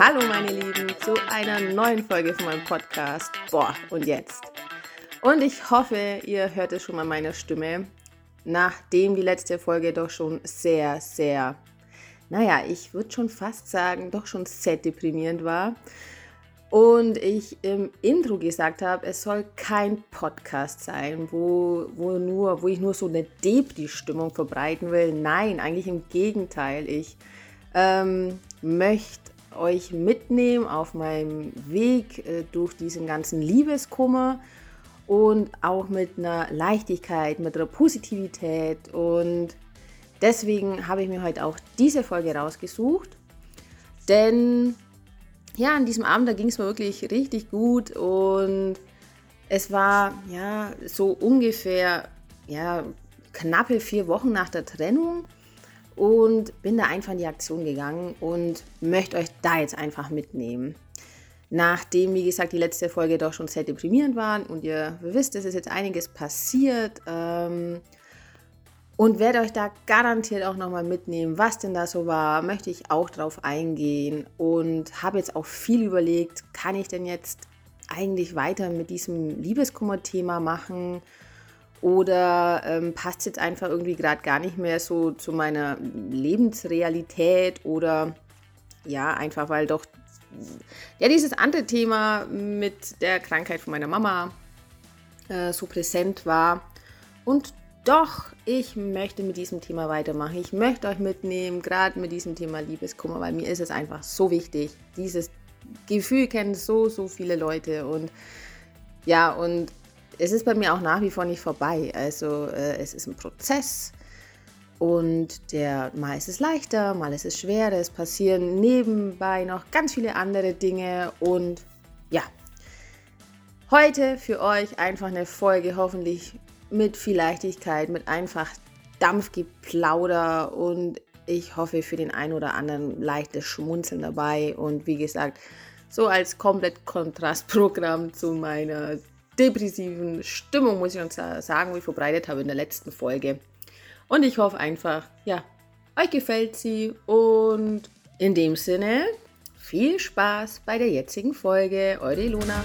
Hallo meine Lieben zu einer neuen Folge von meinem Podcast. Boah, und jetzt. Und ich hoffe, ihr hört es schon mal meiner Stimme, nachdem die letzte Folge doch schon sehr, sehr, naja, ich würde schon fast sagen, doch schon sehr deprimierend war. Und ich im Intro gesagt habe, es soll kein Podcast sein, wo, wo, nur, wo ich nur so eine Depri-Stimmung verbreiten will. Nein, eigentlich im Gegenteil. Ich ähm, möchte euch mitnehmen auf meinem Weg äh, durch diesen ganzen Liebeskummer und auch mit einer Leichtigkeit, mit einer Positivität. Und deswegen habe ich mir heute auch diese Folge rausgesucht. Denn ja, an diesem Abend, da ging es mir wirklich richtig gut und es war ja so ungefähr ja, knappe vier Wochen nach der Trennung und bin da einfach in die Aktion gegangen und möchte euch da jetzt einfach mitnehmen. Nachdem, wie gesagt, die letzte Folge doch schon sehr deprimierend war und ihr wisst, es ist jetzt einiges passiert ähm, und werde euch da garantiert auch nochmal mitnehmen, was denn da so war, möchte ich auch drauf eingehen und habe jetzt auch viel überlegt, kann ich denn jetzt eigentlich weiter mit diesem Liebeskummer-Thema machen? Oder ähm, passt jetzt einfach irgendwie gerade gar nicht mehr so zu meiner Lebensrealität oder ja, einfach weil doch ja dieses andere Thema mit der Krankheit von meiner Mama äh, so präsent war. Und doch, ich möchte mit diesem Thema weitermachen. Ich möchte euch mitnehmen, gerade mit diesem Thema Liebeskummer, weil mir ist es einfach so wichtig. Dieses Gefühl kennen so, so viele Leute und ja, und es ist bei mir auch nach wie vor nicht vorbei. Also äh, es ist ein Prozess und der mal ist es leichter, mal ist es schwerer. Es passieren nebenbei noch ganz viele andere Dinge und ja. Heute für euch einfach eine Folge, hoffentlich mit viel Leichtigkeit, mit einfach Dampfgeplauder und ich hoffe für den einen oder anderen leichtes Schmunzeln dabei und wie gesagt, so als komplett Kontrastprogramm zu meiner depressiven Stimmung, muss ich uns sagen, wie ich verbreitet habe in der letzten Folge. Und ich hoffe einfach, ja, euch gefällt sie und in dem Sinne viel Spaß bei der jetzigen Folge. Eure Ilona.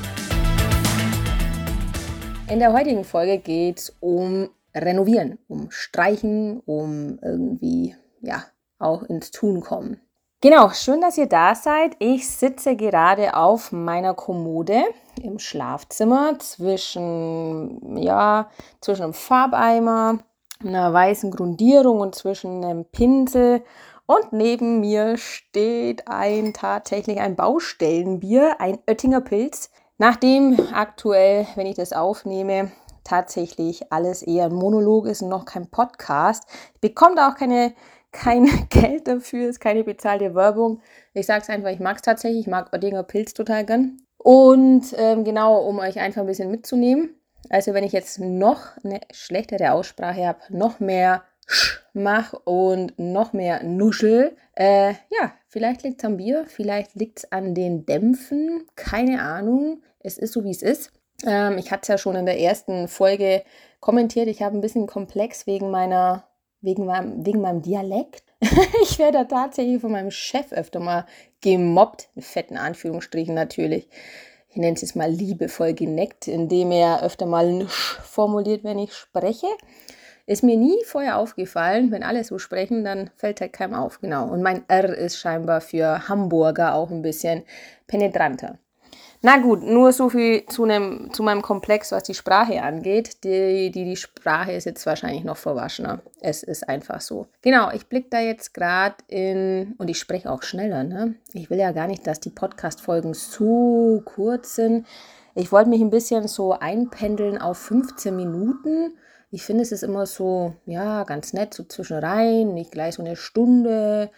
In der heutigen Folge geht es um Renovieren, um Streichen, um irgendwie, ja, auch ins Tun kommen. Genau, schön, dass ihr da seid. Ich sitze gerade auf meiner Kommode im Schlafzimmer zwischen, ja, zwischen einem Farbeimer, einer weißen Grundierung und zwischen einem Pinsel. Und neben mir steht ein tatsächlich ein Baustellenbier, ein Oettinger Pilz. Nachdem aktuell, wenn ich das aufnehme, tatsächlich alles eher ein Monolog ist und noch kein Podcast, bekommt auch keine kein Geld dafür, ist keine bezahlte Werbung. Ich sage es einfach, ich mag es tatsächlich. Ich mag Oettinger Pilz total gern. Und ähm, genau, um euch einfach ein bisschen mitzunehmen. Also wenn ich jetzt noch eine schlechtere Aussprache habe, noch mehr Sch mach und noch mehr Nuschel. Äh, ja, vielleicht liegt es am Bier, vielleicht liegt es an den Dämpfen, keine Ahnung. Es ist so, wie es ist. Ähm, ich hatte es ja schon in der ersten Folge kommentiert. Ich habe ein bisschen Komplex wegen meiner wegen meinem, wegen meinem Dialekt. ich werde tatsächlich von meinem Chef öfter mal gemobbt, in fetten Anführungsstrichen natürlich. Ich nenne es jetzt mal liebevoll geneckt, indem er öfter mal formuliert, wenn ich spreche. Ist mir nie vorher aufgefallen. Wenn alle so sprechen, dann fällt halt keinem auf. Genau. Und mein R ist scheinbar für Hamburger auch ein bisschen penetranter. Na gut, nur so viel zu, nem, zu meinem Komplex, was die Sprache angeht. Die, die, die Sprache ist jetzt wahrscheinlich noch verwaschener. Es ist einfach so. Genau, ich blicke da jetzt gerade in, und ich spreche auch schneller, ne? Ich will ja gar nicht, dass die Podcast-Folgen so kurz sind. Ich wollte mich ein bisschen so einpendeln auf 15 Minuten. Ich finde, es ist immer so, ja, ganz nett, so zwischenrein, nicht gleich so eine Stunde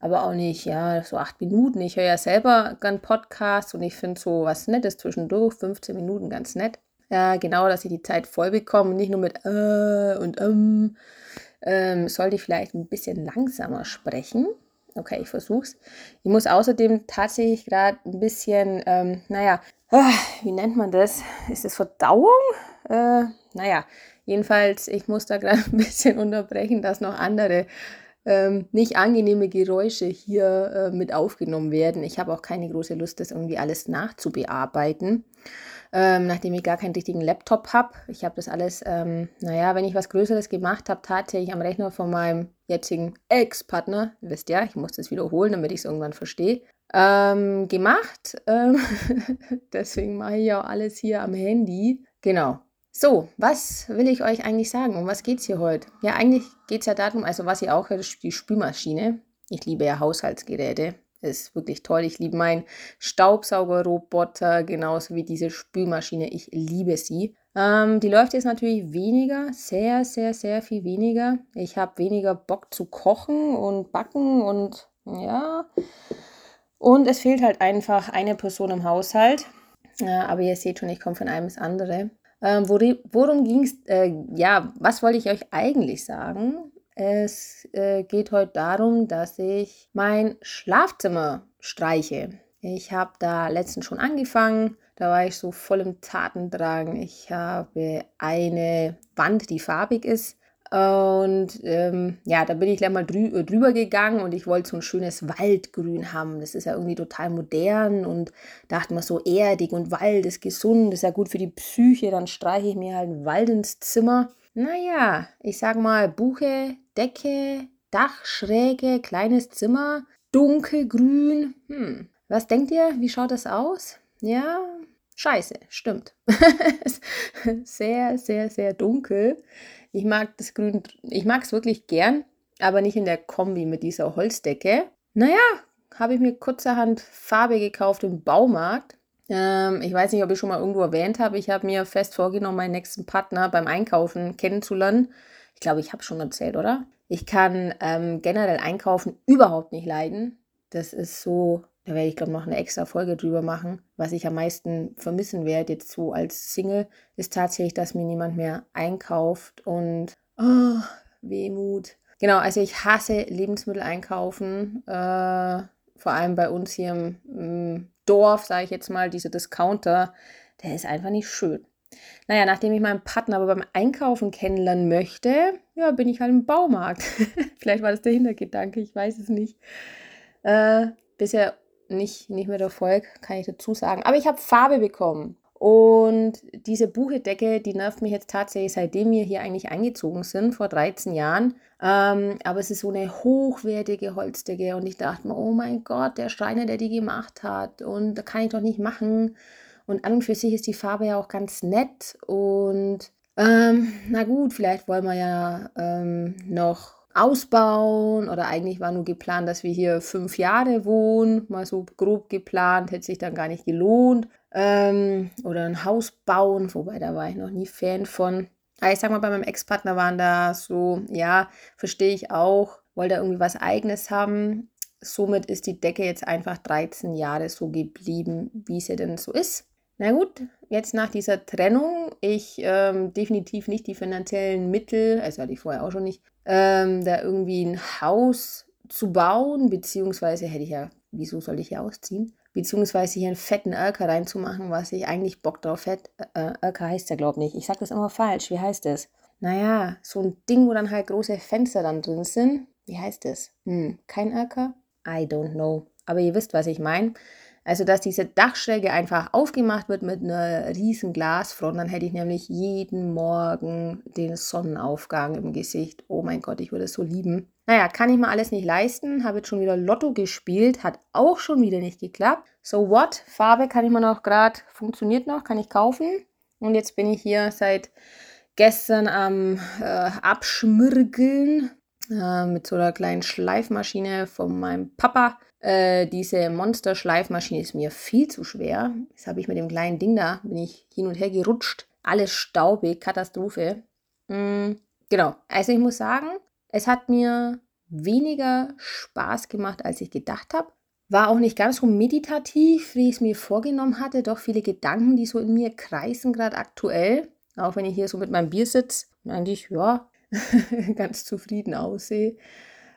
aber auch nicht, ja, so acht Minuten. Ich höre ja selber gern Podcasts und ich finde so was Nettes zwischendurch, 15 Minuten ganz nett. Ja, genau, dass ich die Zeit voll bekomme, nicht nur mit äh und ähm. ähm sollte ich vielleicht ein bisschen langsamer sprechen. Okay, ich versuch's. Ich muss außerdem tatsächlich gerade ein bisschen, ähm, naja, äh, wie nennt man das? Ist das Verdauung? Äh, naja, jedenfalls, ich muss da gerade ein bisschen unterbrechen, dass noch andere ähm, nicht angenehme Geräusche hier äh, mit aufgenommen werden. Ich habe auch keine große Lust, das irgendwie alles nachzubearbeiten, ähm, nachdem ich gar keinen richtigen Laptop habe. Ich habe das alles, ähm, naja, wenn ich was Größeres gemacht habe, tatsächlich am Rechner von meinem jetzigen Ex-Partner, wisst ja, ich muss das wiederholen, damit ich es irgendwann verstehe, ähm, gemacht. Ähm, deswegen mache ich auch alles hier am Handy. Genau. So, was will ich euch eigentlich sagen? Um was geht es hier heute? Ja, eigentlich geht es ja darum, also was ihr auch hört, ist die Spülmaschine. Ich liebe ja Haushaltsgeräte. Ist wirklich toll. Ich liebe meinen Staubsaugerroboter genauso wie diese Spülmaschine. Ich liebe sie. Ähm, die läuft jetzt natürlich weniger, sehr, sehr, sehr viel weniger. Ich habe weniger Bock zu kochen und backen und ja. Und es fehlt halt einfach eine Person im Haushalt. Ja, aber ihr seht schon, ich komme von einem ins andere. Ähm, worum ging es? Äh, ja, was wollte ich euch eigentlich sagen? Es äh, geht heute darum, dass ich mein Schlafzimmer streiche. Ich habe da letztens schon angefangen. Da war ich so voll im Tatendrang. Ich habe eine Wand, die farbig ist. Und ähm, ja, da bin ich gleich mal drü äh, drüber gegangen und ich wollte so ein schönes Waldgrün haben. Das ist ja irgendwie total modern und dachte mir so erdig und Wald ist gesund, ist ja gut für die Psyche. Dann streiche ich mir halt einen Wald ins Zimmer. Naja, ich sag mal Buche, Decke, Dachschräge, kleines Zimmer, dunkelgrün. Hm, was denkt ihr? Wie schaut das aus? Ja, scheiße, stimmt. sehr, sehr, sehr dunkel. Ich mag das Grün, ich mag es wirklich gern, aber nicht in der Kombi mit dieser Holzdecke. Naja, habe ich mir kurzerhand Farbe gekauft im Baumarkt. Ähm, ich weiß nicht, ob ich schon mal irgendwo erwähnt habe. Ich habe mir fest vorgenommen, meinen nächsten Partner beim Einkaufen kennenzulernen. Ich glaube, ich habe schon erzählt, oder? Ich kann ähm, generell Einkaufen überhaupt nicht leiden. Das ist so da werde ich, glaube ich, noch eine extra Folge drüber machen. Was ich am meisten vermissen werde, jetzt so als Single, ist tatsächlich, dass mir niemand mehr einkauft und oh, Wehmut. Genau, also ich hasse Lebensmittel einkaufen. Äh, vor allem bei uns hier im, im Dorf, sage ich jetzt mal, dieser Discounter, der ist einfach nicht schön. Naja, nachdem ich meinen Partner aber beim Einkaufen kennenlernen möchte, ja, bin ich halt im Baumarkt. Vielleicht war das der Hintergedanke, ich weiß es nicht. Äh, bisher nicht, nicht mehr der Erfolg, kann ich dazu sagen. Aber ich habe Farbe bekommen. Und diese Buchedecke, die nervt mich jetzt tatsächlich, seitdem wir hier eigentlich eingezogen sind, vor 13 Jahren. Ähm, aber es ist so eine hochwertige Holzdecke und ich dachte mir, oh mein Gott, der Schreiner, der die gemacht hat und da kann ich doch nicht machen. Und an und für sich ist die Farbe ja auch ganz nett und ähm, na gut, vielleicht wollen wir ja ähm, noch ausbauen oder eigentlich war nur geplant, dass wir hier fünf Jahre wohnen, mal so grob geplant, hätte sich dann gar nicht gelohnt. Ähm, oder ein Haus bauen, wobei da war ich noch nie Fan von. Aber ich sag mal, bei meinem Ex-Partner waren da so, ja, verstehe ich auch, wollte irgendwie was Eigenes haben. Somit ist die Decke jetzt einfach 13 Jahre so geblieben, wie sie denn so ist. Na gut, jetzt nach dieser Trennung, ich ähm, definitiv nicht die finanziellen Mittel, also hatte ich vorher auch schon nicht, ähm, da irgendwie ein Haus zu bauen, beziehungsweise hätte ich ja, wieso soll ich hier ausziehen? Beziehungsweise hier einen fetten Erker reinzumachen, was ich eigentlich Bock drauf hätte. Äh, Erker heißt ja, glaube ich nicht. Ich sage das immer falsch. Wie heißt das? Naja, so ein Ding, wo dann halt große Fenster dann drin sind. Wie heißt das? Hm, kein Erker? I don't know. Aber ihr wisst, was ich meine. Also, dass diese Dachschräge einfach aufgemacht wird mit einer riesen Glasfront, dann hätte ich nämlich jeden Morgen den Sonnenaufgang im Gesicht. Oh mein Gott, ich würde es so lieben. Naja, kann ich mir alles nicht leisten, habe jetzt schon wieder Lotto gespielt, hat auch schon wieder nicht geklappt. So what? Farbe kann ich mir noch gerade, funktioniert noch, kann ich kaufen. Und jetzt bin ich hier seit gestern am äh, Abschmirgeln äh, mit so einer kleinen Schleifmaschine von meinem Papa äh, diese Monster-Schleifmaschine ist mir viel zu schwer. Das habe ich mit dem kleinen Ding da, bin ich hin und her gerutscht. Alles staubig, Katastrophe. Mhm, genau, also ich muss sagen, es hat mir weniger Spaß gemacht, als ich gedacht habe. War auch nicht ganz so meditativ, wie ich es mir vorgenommen hatte. Doch viele Gedanken, die so in mir kreisen, gerade aktuell. Auch wenn ich hier so mit meinem Bier sitze, eigentlich, ja, ganz zufrieden aussehe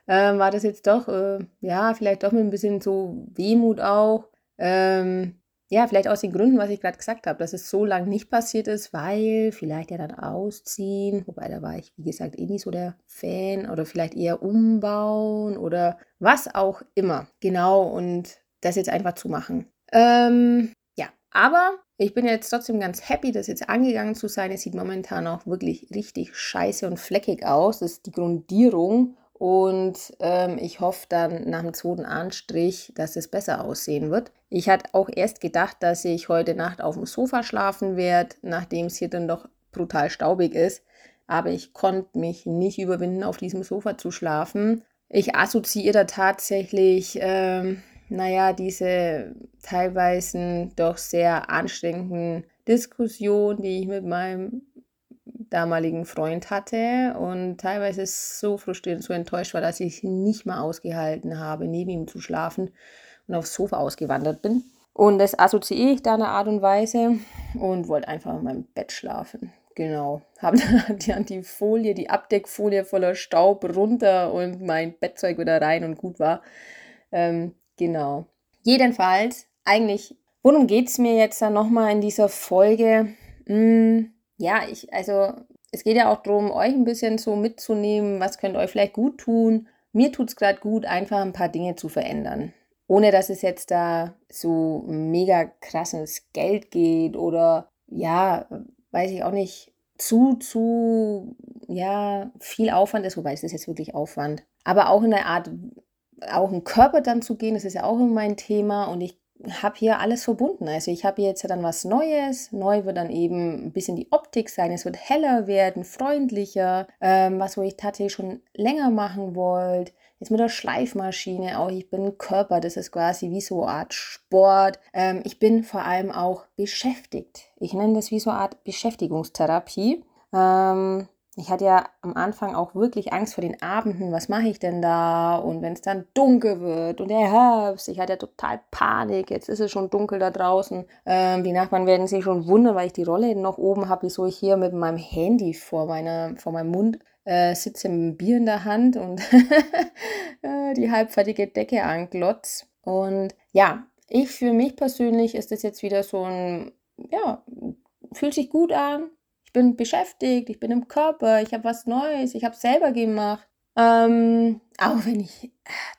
ähm, war das jetzt doch, äh, ja, vielleicht doch mit ein bisschen so Wehmut auch. Ähm, ja, vielleicht aus den Gründen, was ich gerade gesagt habe, dass es so lange nicht passiert ist, weil vielleicht ja dann ausziehen, wobei da war ich, wie gesagt, eh nicht so der Fan oder vielleicht eher umbauen oder was auch immer. Genau, und das jetzt einfach zu machen. Ähm, ja, aber ich bin jetzt trotzdem ganz happy, das jetzt angegangen zu sein. Es sieht momentan auch wirklich richtig scheiße und fleckig aus. Das ist die Grundierung. Und ähm, ich hoffe dann nach dem zweiten Anstrich, dass es besser aussehen wird. Ich hatte auch erst gedacht, dass ich heute Nacht auf dem Sofa schlafen werde, nachdem es hier dann doch brutal staubig ist. Aber ich konnte mich nicht überwinden, auf diesem Sofa zu schlafen. Ich assoziiere da tatsächlich, ähm, naja, diese teilweise doch sehr anstrengenden Diskussionen, die ich mit meinem damaligen Freund hatte und teilweise so frustrierend, so enttäuscht war, dass ich nicht mal ausgehalten habe, neben ihm zu schlafen und aufs Sofa ausgewandert bin. Und das assoziiere ich da eine Art und Weise und wollte einfach in meinem Bett schlafen. Genau. Habe dann die Folie, die Abdeckfolie voller Staub runter und mein Bettzeug wieder rein und gut war. Ähm, genau. Jedenfalls, eigentlich, worum geht es mir jetzt dann nochmal in dieser Folge? Hm, ja, ich, also es geht ja auch darum, euch ein bisschen so mitzunehmen, was könnt euch vielleicht gut tun. Mir tut es gerade gut, einfach ein paar Dinge zu verändern. Ohne dass es jetzt da so mega krasses Geld geht oder ja, weiß ich auch nicht, zu, zu, ja, viel Aufwand ist, wobei es ist jetzt wirklich Aufwand. Aber auch in der Art, auch im Körper dann zu gehen, das ist ja auch immer mein Thema und ich habe hier alles verbunden. Also ich habe jetzt dann was Neues. Neu wird dann eben ein bisschen die Optik sein. Es wird heller werden, freundlicher. Ähm, was, wo ich tatsächlich schon länger machen wollte. Jetzt mit der Schleifmaschine auch. Ich bin Körper. Das ist quasi wie so eine Art Sport. Ähm, ich bin vor allem auch beschäftigt. Ich nenne das wie so eine Art Beschäftigungstherapie. Ähm, ich hatte ja am Anfang auch wirklich Angst vor den Abenden. Was mache ich denn da? Und wenn es dann dunkel wird und der Herbst, ich hatte ja total Panik. Jetzt ist es schon dunkel da draußen. Ähm, die Nachbarn werden sich schon wundern, weil ich die Rolle noch oben habe, wieso ich hier mit meinem Handy vor, meiner, vor meinem Mund äh, sitze mit einem Bier in der Hand und äh, die halbfertige Decke anglotz. Und ja, ich für mich persönlich ist das jetzt wieder so ein, ja, fühlt sich gut an bin beschäftigt, ich bin im Körper, ich habe was Neues, ich habe selber gemacht. Ähm, auch wenn ich äh,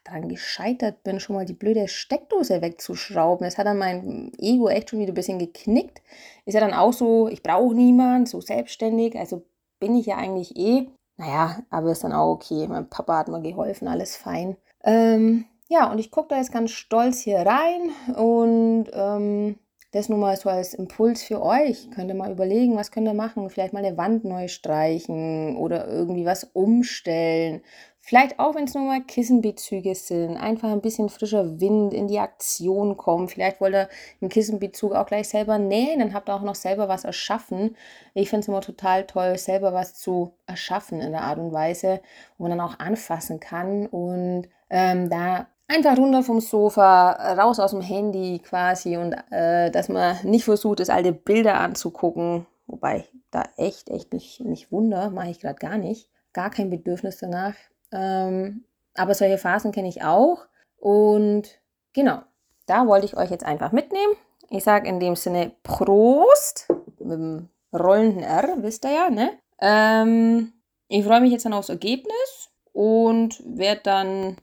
daran gescheitert bin, schon mal die blöde Steckdose wegzuschrauben. Das hat dann mein Ego echt schon wieder ein bisschen geknickt. Ist ja dann auch so, ich brauche niemanden, so selbstständig. Also bin ich ja eigentlich eh. Naja, aber ist dann auch okay. Mein Papa hat mir geholfen, alles fein. Ähm, ja, und ich gucke da jetzt ganz stolz hier rein und ähm, das nur mal so als Impuls für euch. Könnt ihr mal überlegen, was könnt ihr machen? Vielleicht mal eine Wand neu streichen oder irgendwie was umstellen. Vielleicht auch, wenn es nur mal Kissenbezüge sind. Einfach ein bisschen frischer Wind in die Aktion kommen. Vielleicht wollt ihr einen Kissenbezug auch gleich selber nähen. Dann habt ihr auch noch selber was erschaffen. Ich finde es immer total toll, selber was zu erschaffen in der Art und Weise, wo man dann auch anfassen kann. Und ähm, da einfach runter vom Sofa, raus aus dem Handy quasi und äh, dass man nicht versucht, das alte Bilder anzugucken. Wobei da echt, echt nicht, nicht wunder, mache ich gerade gar nicht. Gar kein Bedürfnis danach. Ähm, aber solche Phasen kenne ich auch. Und genau, da wollte ich euch jetzt einfach mitnehmen. Ich sage in dem Sinne Prost mit dem rollenden R, wisst ihr ja, ne? Ähm, ich freue mich jetzt dann aufs Ergebnis und werde dann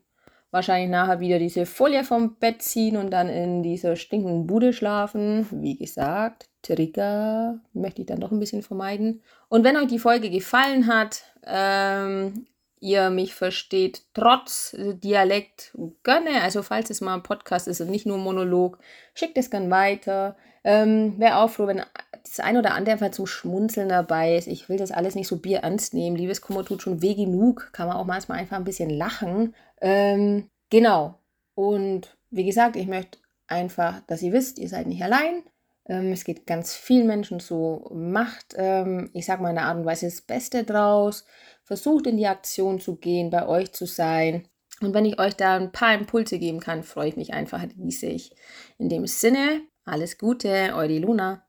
wahrscheinlich nachher wieder diese Folie vom Bett ziehen und dann in dieser stinkenden Bude schlafen. Wie gesagt, Trigger möchte ich dann doch ein bisschen vermeiden. Und wenn euch die Folge gefallen hat, ähm, ihr mich versteht, trotz Dialekt gönne, also falls es mal ein Podcast ist und nicht nur ein Monolog, schickt es gern weiter. Ähm, Wäre auch froh, wenn das ein oder andere einfach zum Schmunzeln dabei ist. Ich will das alles nicht so bierernst nehmen. Liebeskummer tut schon weh genug. Kann man auch manchmal einfach ein bisschen lachen. Ähm, genau. Und wie gesagt, ich möchte einfach, dass ihr wisst, ihr seid nicht allein. Ähm, es geht ganz vielen Menschen so. Macht, ähm, ich sag mal in der Art und Weise das Beste draus. Versucht in die Aktion zu gehen, bei euch zu sein. Und wenn ich euch da ein paar Impulse geben kann, freue ich mich einfach riesig. In dem Sinne, alles Gute, eure Luna.